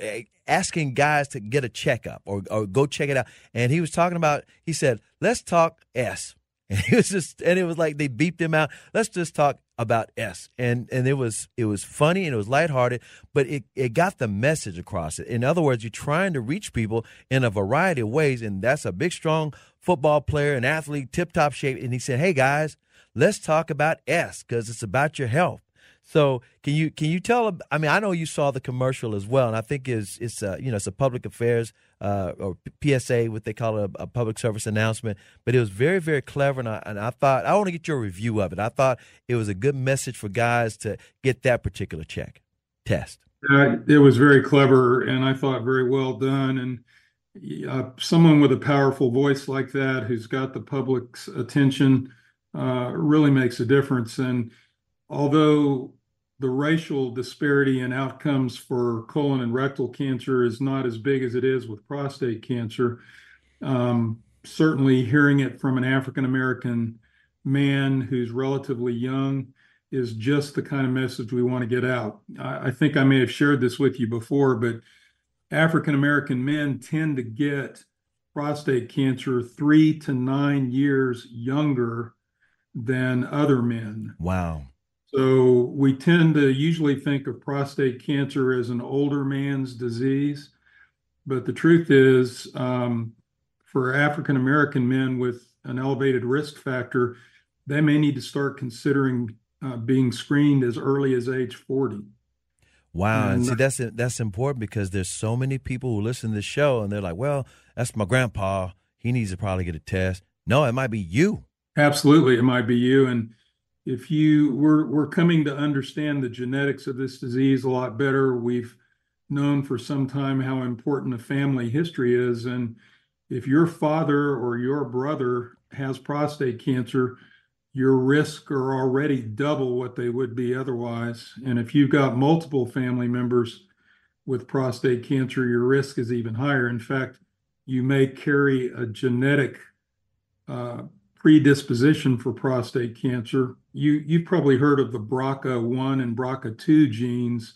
asking guys to get a checkup or, or go check it out. And he was talking about, he said, let's talk S. And he was just, and it was like they beeped him out. Let's just talk about S. And and it was it was funny and it was lighthearted, but it, it got the message across. It. In other words, you're trying to reach people in a variety of ways, and that's a big, strong football player, an athlete, tip top shape. And he said, Hey guys, let's talk about S because it's about your health. So can you can you tell? I mean, I know you saw the commercial as well, and I think it's it's a, you know it's a public affairs uh, or PSA, what they call a, a, public service announcement. But it was very very clever, and I, and I thought I want to get your review of it. I thought it was a good message for guys to get that particular check test. Uh, it was very clever, and I thought very well done. And uh, someone with a powerful voice like that, who's got the public's attention, uh, really makes a difference. And although the racial disparity in outcomes for colon and rectal cancer is not as big as it is with prostate cancer. Um, certainly, hearing it from an African American man who's relatively young is just the kind of message we want to get out. I, I think I may have shared this with you before, but African American men tend to get prostate cancer three to nine years younger than other men. Wow. So we tend to usually think of prostate cancer as an older man's disease. But the truth is, um, for African American men with an elevated risk factor, they may need to start considering uh, being screened as early as age 40. Wow, and, and see that's that's important because there's so many people who listen to the show and they're like, "Well, that's my grandpa. He needs to probably get a test." No, it might be you. Absolutely, it might be you. And if you we're we're coming to understand the genetics of this disease a lot better. We've known for some time how important a family history is, and if your father or your brother has prostate cancer, your risk are already double what they would be otherwise. And if you've got multiple family members with prostate cancer, your risk is even higher. In fact, you may carry a genetic uh, predisposition for prostate cancer. You you've probably heard of the BRCA1 and BRCA2 genes.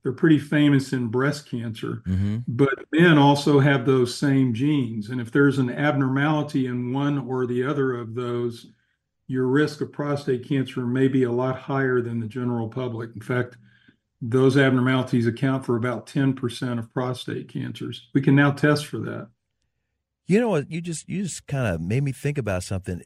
They're pretty famous in breast cancer, mm-hmm. but men also have those same genes. And if there's an abnormality in one or the other of those, your risk of prostate cancer may be a lot higher than the general public. In fact, those abnormalities account for about 10% of prostate cancers. We can now test for that. You know what? You just you just kind of made me think about something.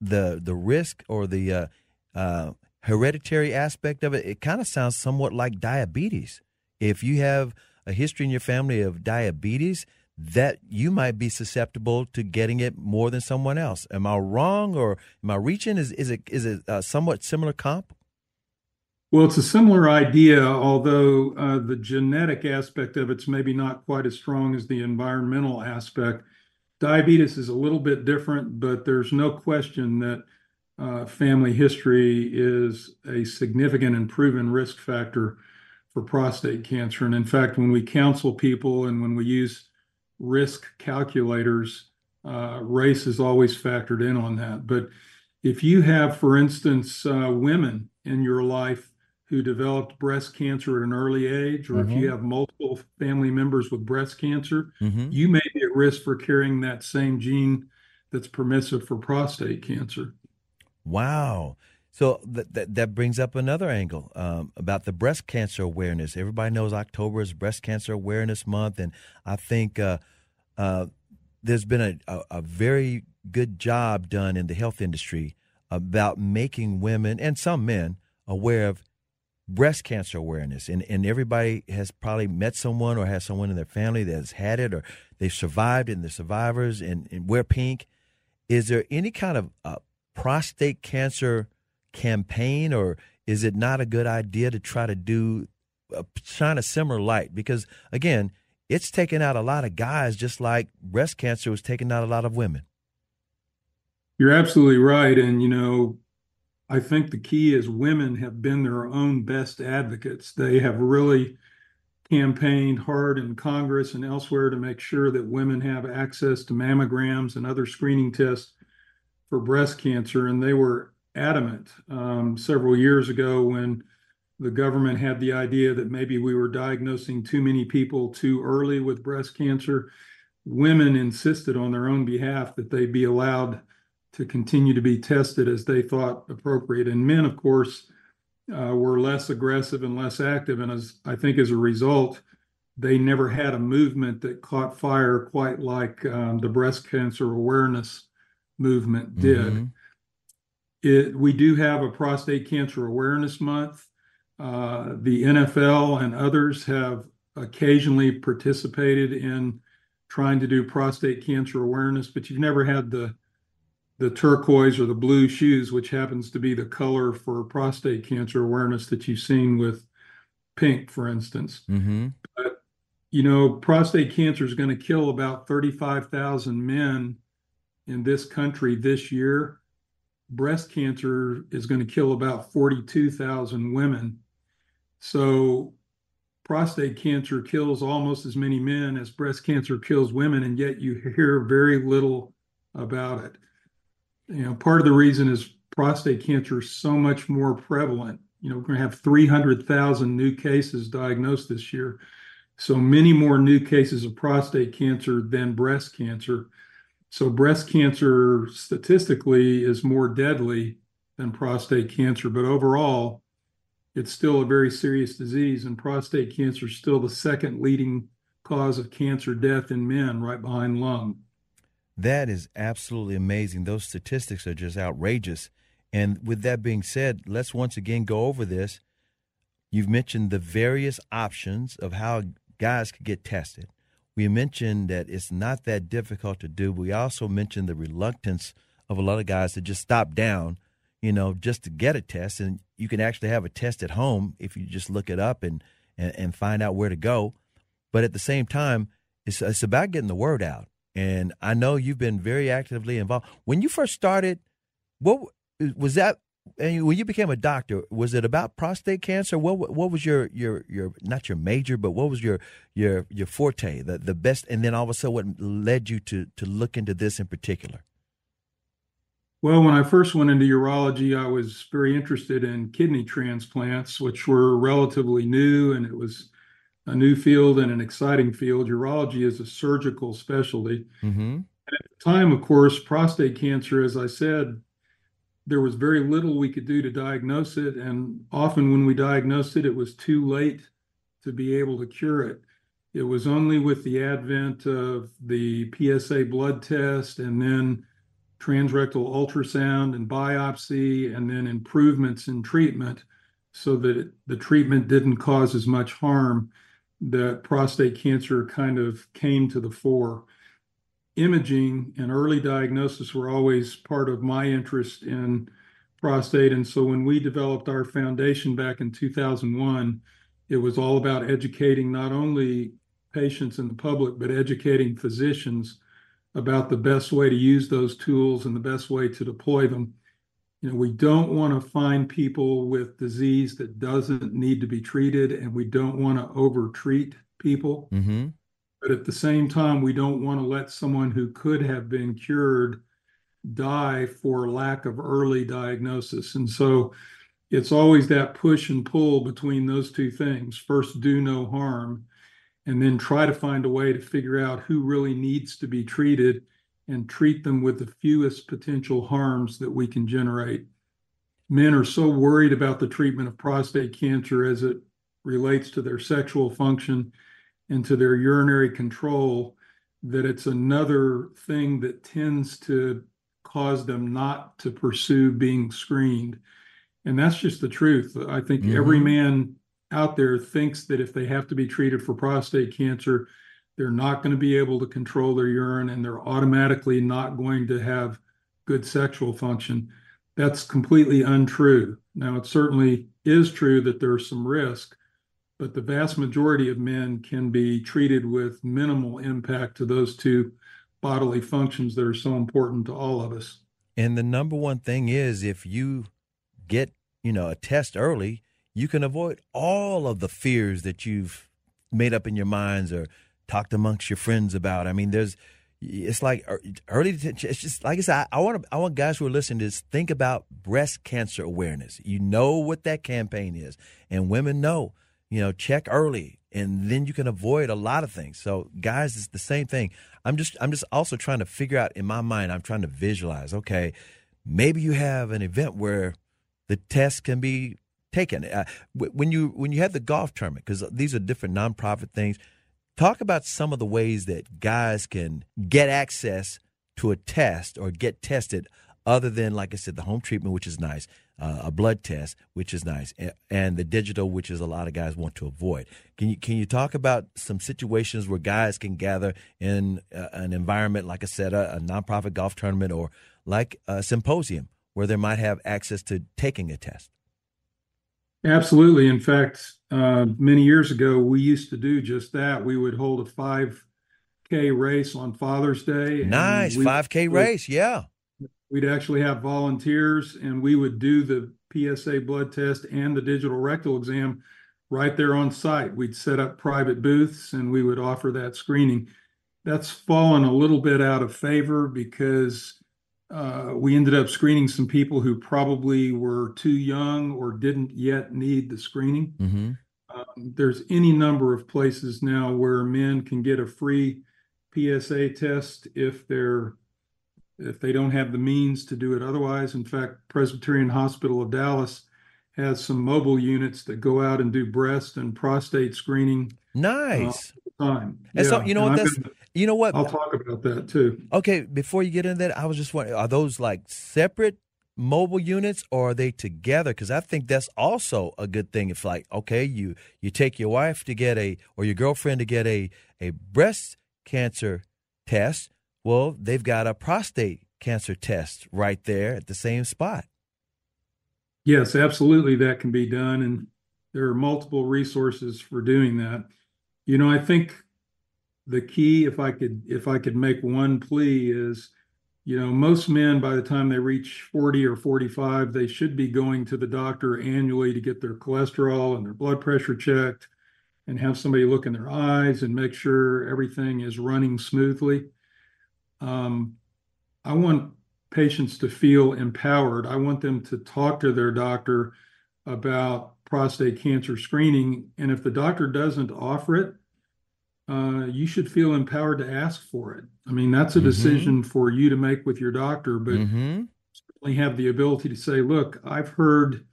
The the risk or the uh, uh, hereditary aspect of it. It kind of sounds somewhat like diabetes. If you have a history in your family of diabetes, that you might be susceptible to getting it more than someone else. Am I wrong, or am I reaching? Is is it is it somewhat similar comp? Well, it's a similar idea, although uh, the genetic aspect of it's maybe not quite as strong as the environmental aspect. Diabetes is a little bit different, but there's no question that uh, family history is a significant and proven risk factor for prostate cancer. And in fact, when we counsel people and when we use risk calculators, uh, race is always factored in on that. But if you have, for instance, uh, women in your life who developed breast cancer at an early age, or mm-hmm. if you mm-hmm. have multiple family members with breast cancer, mm-hmm. you may be at risk for carrying that same gene that's permissive for prostate cancer. Wow. So that, that, that brings up another angle um, about the breast cancer awareness. Everybody knows October is Breast Cancer Awareness Month, and I think uh, uh, there's been a, a, a, very good job done in the health industry about making women and some men aware of breast cancer awareness. And, and everybody has probably met someone or has someone in their family that has had it or they've survived and the survivors and, and wear pink. Is there any kind of uh, prostate cancer campaign, or is it not a good idea to try to do uh, shine a similar light? Because again, it's taken out a lot of guys, just like breast cancer was taking out a lot of women. You're absolutely right, and you know, I think the key is women have been their own best advocates. They have really campaigned hard in Congress and elsewhere to make sure that women have access to mammograms and other screening tests for breast cancer. And they were adamant um, several years ago when the government had the idea that maybe we were diagnosing too many people too early with breast cancer. Women insisted on their own behalf that they be allowed to continue to be tested as they thought appropriate. And men, of course, uh, were less aggressive and less active. And as I think as a result, they never had a movement that caught fire quite like um, the breast cancer awareness movement did. Mm-hmm. It, we do have a prostate cancer awareness month. Uh, the NFL and others have occasionally participated in trying to do prostate cancer awareness, but you've never had the the turquoise or the blue shoes, which happens to be the color for prostate cancer awareness that you've seen with pink, for instance. Mm-hmm. But you know, prostate cancer is going to kill about 35,000 men in this country this year breast cancer is going to kill about 42,000 women. So prostate cancer kills almost as many men as breast cancer kills women, and yet you hear very little about it. You know, part of the reason is prostate cancer is so much more prevalent. You know, we're going to have 300,000 new cases diagnosed this year. So many more new cases of prostate cancer than breast cancer. So breast cancer statistically is more deadly than prostate cancer, but overall, it's still a very serious disease, and prostate cancer is still the second leading cause of cancer death in men, right behind lung. That is absolutely amazing. Those statistics are just outrageous. And with that being said, let's once again go over this. You've mentioned the various options of how guys could get tested we mentioned that it's not that difficult to do. We also mentioned the reluctance of a lot of guys to just stop down, you know, just to get a test. And you can actually have a test at home if you just look it up and, and, and find out where to go. But at the same time, it's, it's about getting the word out. And I know you've been very actively involved. When you first started, what was that and when you became a doctor, was it about prostate cancer? What what was your your your not your major, but what was your your your forte, the the best? And then all of a sudden, what led you to to look into this in particular? Well, when I first went into urology, I was very interested in kidney transplants, which were relatively new, and it was a new field and an exciting field. Urology is a surgical specialty. Mm-hmm. At the time, of course, prostate cancer, as I said, there was very little we could do to diagnose it. And often when we diagnosed it, it was too late to be able to cure it. It was only with the advent of the PSA blood test and then transrectal ultrasound and biopsy, and then improvements in treatment so that the treatment didn't cause as much harm that prostate cancer kind of came to the fore imaging and early diagnosis were always part of my interest in prostate. And so when we developed our foundation back in 2001, it was all about educating not only patients and the public, but educating physicians about the best way to use those tools and the best way to deploy them. You know, we don't want to find people with disease that doesn't need to be treated, and we don't want to over treat people. Mm-hmm. But at the same time, we don't want to let someone who could have been cured die for lack of early diagnosis. And so it's always that push and pull between those two things. First, do no harm, and then try to find a way to figure out who really needs to be treated and treat them with the fewest potential harms that we can generate. Men are so worried about the treatment of prostate cancer as it relates to their sexual function and to their urinary control that it's another thing that tends to cause them not to pursue being screened. And that's just the truth. I think mm-hmm. every man out there thinks that if they have to be treated for prostate cancer, they're not going to be able to control their urine and they're automatically not going to have good sexual function. That's completely untrue. Now, it certainly is true that there's some risk, but the vast majority of men can be treated with minimal impact to those two bodily functions that are so important to all of us. And the number one thing is if you get, you know, a test early, you can avoid all of the fears that you've made up in your minds or talked amongst your friends about. I mean, there's it's like early It's just like I said. I, I want I want guys who are listening to this think about breast cancer awareness. You know what that campaign is, and women know you know, check early and then you can avoid a lot of things. So guys, it's the same thing. I'm just I'm just also trying to figure out in my mind, I'm trying to visualize, okay, maybe you have an event where the test can be taken. Uh, when you when you have the golf tournament because these are different nonprofit things, talk about some of the ways that guys can get access to a test or get tested other than like I said the home treatment which is nice uh, a blood test, which is nice, and, the digital, which is a lot of guys want to avoid. Can you can you talk about some situations where guys can gather in uh, an environment like I said, a, a nonprofit golf tournament or like a symposium where they might have access to taking a test? Absolutely. In fact, uh, many years ago, we used to do just that. We would hold a 5K race on Father's Day. Nice. 5K race. Yeah We'd actually have volunteers, and we would do the PSA blood test and the digital rectal exam right there on site. We'd set up private booths, and we would offer that screening. That's fallen a little bit out of favor because uh, we ended up screening some people who probably were too young or didn't yet need the screening. Mm-hmm. Um, there's any number of places now where men can get a free PSA test if they're if they don't have the means to do it otherwise. In fact, Presbyterian Hospital of Dallas has some mobile units that go out and do breast and prostate screening. Nice. Uh, time. And yeah. so you know and what that's you know what? I'll talk about that too. Okay, before you get into that, I was just wondering, are those like separate mobile units or are they together? Because i think that's also a good thing if like okay you you take your wife to get a or your girlfriend to get a a breast cancer test. Well they've got a prostate cancer test right there at the same spot. Yes absolutely that can be done and there are multiple resources for doing that. You know i think the key if i could if i could make one plea is you know, most men by the time they reach 40 or 45, they should be going to the doctor annually to get their cholesterol and their blood pressure checked and have somebody look in their eyes and make sure everything is running smoothly. Um, I want patients to feel empowered. I want them to talk to their doctor about prostate cancer screening. And if the doctor doesn't offer it, uh, you should feel empowered to ask for it. I mean, that's a Mm-hmm. decision for you to make with your doctor, but mm-hmm. certainly have the ability to say, look, I've heard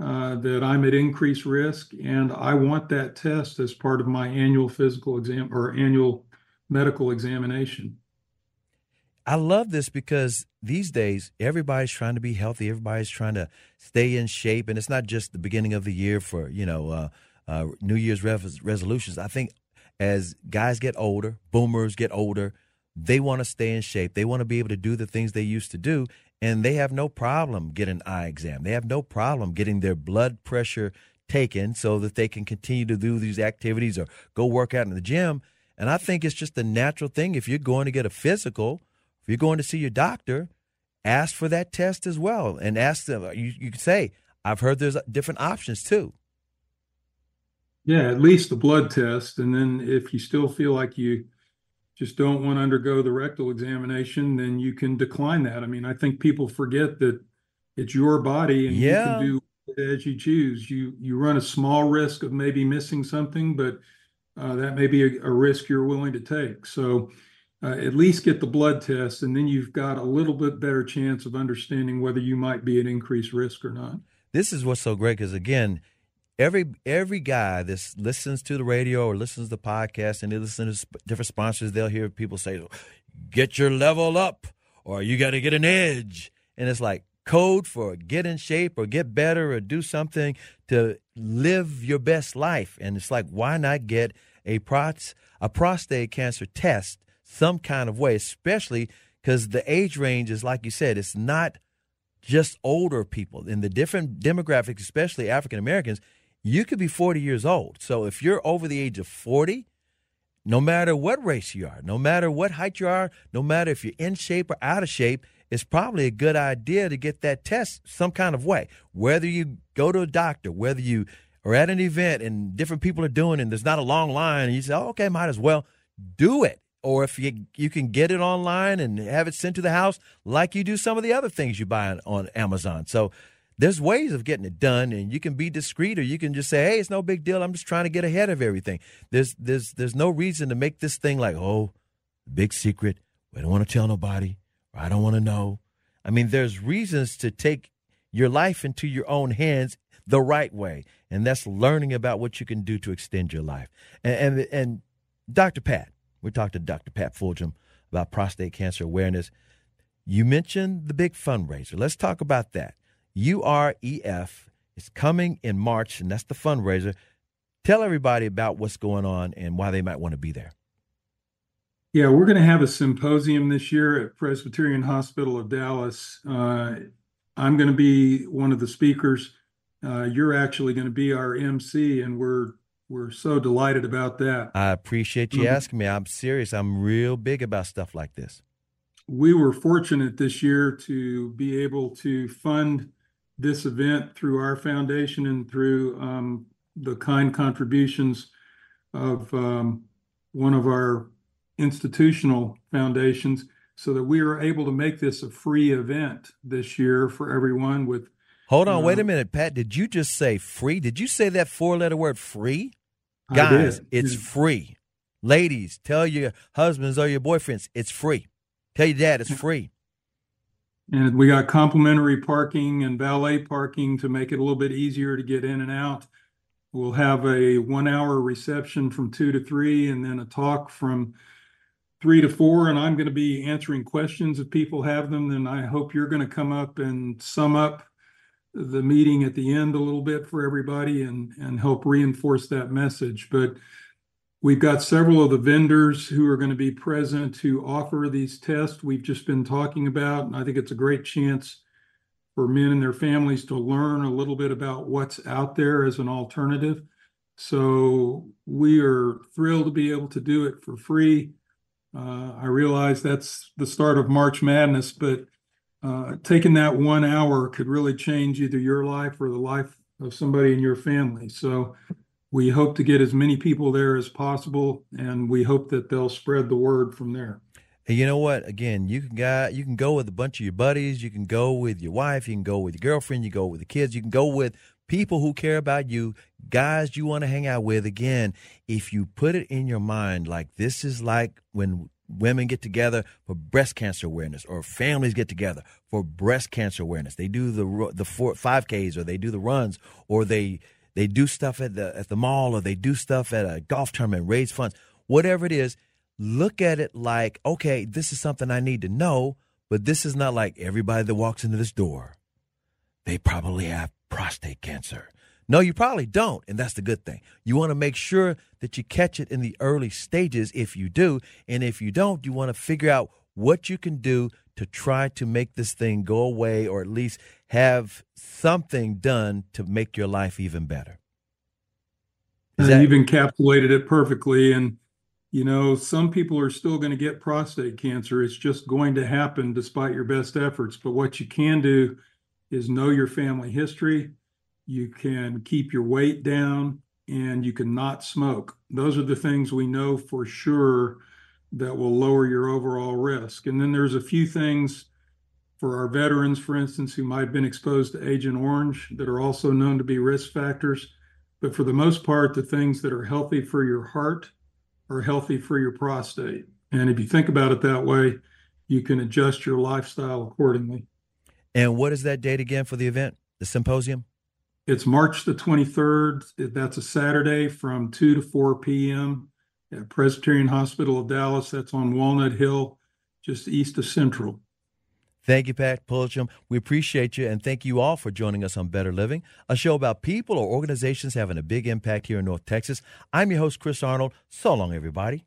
uh, that I'm at increased risk and I want that test as part of my annual physical exam or annual medical examination. I love this because these days everybody's trying to be healthy, everybody's trying to stay in shape, and it's not just the beginning of the year for you know uh, uh, New Year's res- resolutions. I think as guys get older, boomers get older, they want to stay in shape. They want to be able to do the things they used to do, and they have no problem getting an eye exam. They have no problem getting their blood pressure taken so that they can continue to do these activities or go work out in the gym. And I think it's just a natural thing. If you're going to get a physical, if you're going to see your doctor, ask for that test as well, and ask them. You you can say, "I've heard there's different options too." Yeah, at least the blood test, and then if you still feel like you just don't want to undergo the rectal examination, then you can decline that. I mean, I think people forget that it's your body and Yeah. you can do it as you choose. You you run a small risk of maybe missing something, but uh, that may be a, a risk you're willing to take. So uh, at least get the blood test, and then you've got a little bit better chance of understanding whether you might be at increased risk or not. this is what's so great because again every every guy that listens to the radio or listens to the podcast and they listen to different sponsors they'll hear people say get your level up or you got to get an edge. And it's like code for get in shape or get better or do something to live your best life. And it's like why not get a pros- a prostate cancer test some kind of way especially because the age range is like you said it's not just older people. In the different demographics, especially African Americans, you could be 40 years old. So if you're over the age of 40, no matter what race you are, no matter what height you are, no matter if you're in shape or out of shape, it's probably a good idea to get that test some kind of way. Whether you go to a doctor, whether you are at an event and different people are doing it and there's not a long line and you say, oh, okay, might as well do it or if you you can get it online and have it sent to the house like you do some of the other things you buy on, on Amazon. So there's ways of getting it done and you can be discreet or you can just say, "Hey, it's no big deal. I'm just trying to get ahead of everything." There's there's there's no reason to make this thing like, "Oh, big secret. We don't want to tell nobody." Or I don't want to know. I mean, there's reasons to take your life into your own hands the right way, and that's learning about what you can do to extend your life. And and, and Dr. Pat, we talked to Dr. Pat Fulgham about prostate cancer awareness. You mentioned the big fundraiser. Let's talk about that. UREF is coming in March, and that's the fundraiser. Tell everybody about what's going on and why they might want to be there. Yeah, we're going to have a symposium this year at Presbyterian Hospital of Dallas. Uh, I'm going to be one of the speakers. Uh, you're actually going to be our MC, and we're we're so delighted about that. I appreciate you Mhm. asking me. I'm serious. I'm real big about stuff like this. we were fortunate this year to be able to fund this event through our foundation and through um, the kind contributions of um, one of our institutional foundations so that we are able to make this a free event this year for everyone with hold on uh, wait a minute pat. Did you just say free? Did you say that four letter word free? Guys it's free. Ladies tell your husbands or your boyfriends it's free. Tell your dad it's free and we got complimentary parking and valet parking to make it a little bit easier to get in and out We'll have a one hour reception from two to three and then a talk from three to four. And I'm going to be answering questions if people have them. Then I hope you're going to come up and sum up the meeting at the end a little bit for everybody and, and help reinforce that message. But we've got several of the vendors who are going to be present to offer these tests we've just been talking about. And I think it's a great chance for men and their families to learn a little bit about what's out there as an alternative. So we are thrilled to be able to do it for free. Uh, I realize that's the start of March Madness, but uh, taking that one hour could really change either your life or the life of somebody in your family. So we hope to get as many people there as possible, and we hope that they'll spread the word from there. You know what? Again, you can go you can go with a bunch of your buddies, you can go with your wife, you can go with your girlfriend, you go with the kids, you can go with people who care about you, guys you want to hang out with. Again, if you put it in your mind like this is like when women get together for breast cancer awareness or families get together for breast cancer awareness. They do the the four, 5Ks or they do the runs or they they do stuff at the at the mall or they do stuff at a golf tournament, raise funds. Whatever it is, look at it like, okay, this is something I need to know, but this is not like everybody that walks into this door. They probably have prostate cancer. No, you probably don't, and that's the good thing. You want to make sure that you catch it in the early stages if you do, and if you don't, you want to figure out what you can do to try to make this thing go away or at least have something done to make your life even better. Is that- you've encapsulated it perfectly and you know, some people are still going to get prostate cancer. It's just going to happen despite your best efforts. But what you can do is know your family history. You can keep your weight down and you can not smoke. Those are the things we know for sure that will lower your overall risk. And then there's a few things for our veterans, for instance, who might have been exposed to Agent Orange that are also known to be risk factors. But for the most part, the things that are healthy for your heart are healthy for your prostate. And if you think about it that way, you can adjust your lifestyle accordingly. And what is that date again for the event, the symposium? It's March the 23rd. That's a Saturday from 2 to 4 p.m. at Presbyterian Hospital of Dallas. That's on Walnut Hill, just east of Central. Thank you, Pat Fulgham. We appreciate you, and thank you all for joining us on Better Living, a show about people or organizations having a big impact here in North Texas. I'm your host, Chris Arnold. So long, everybody.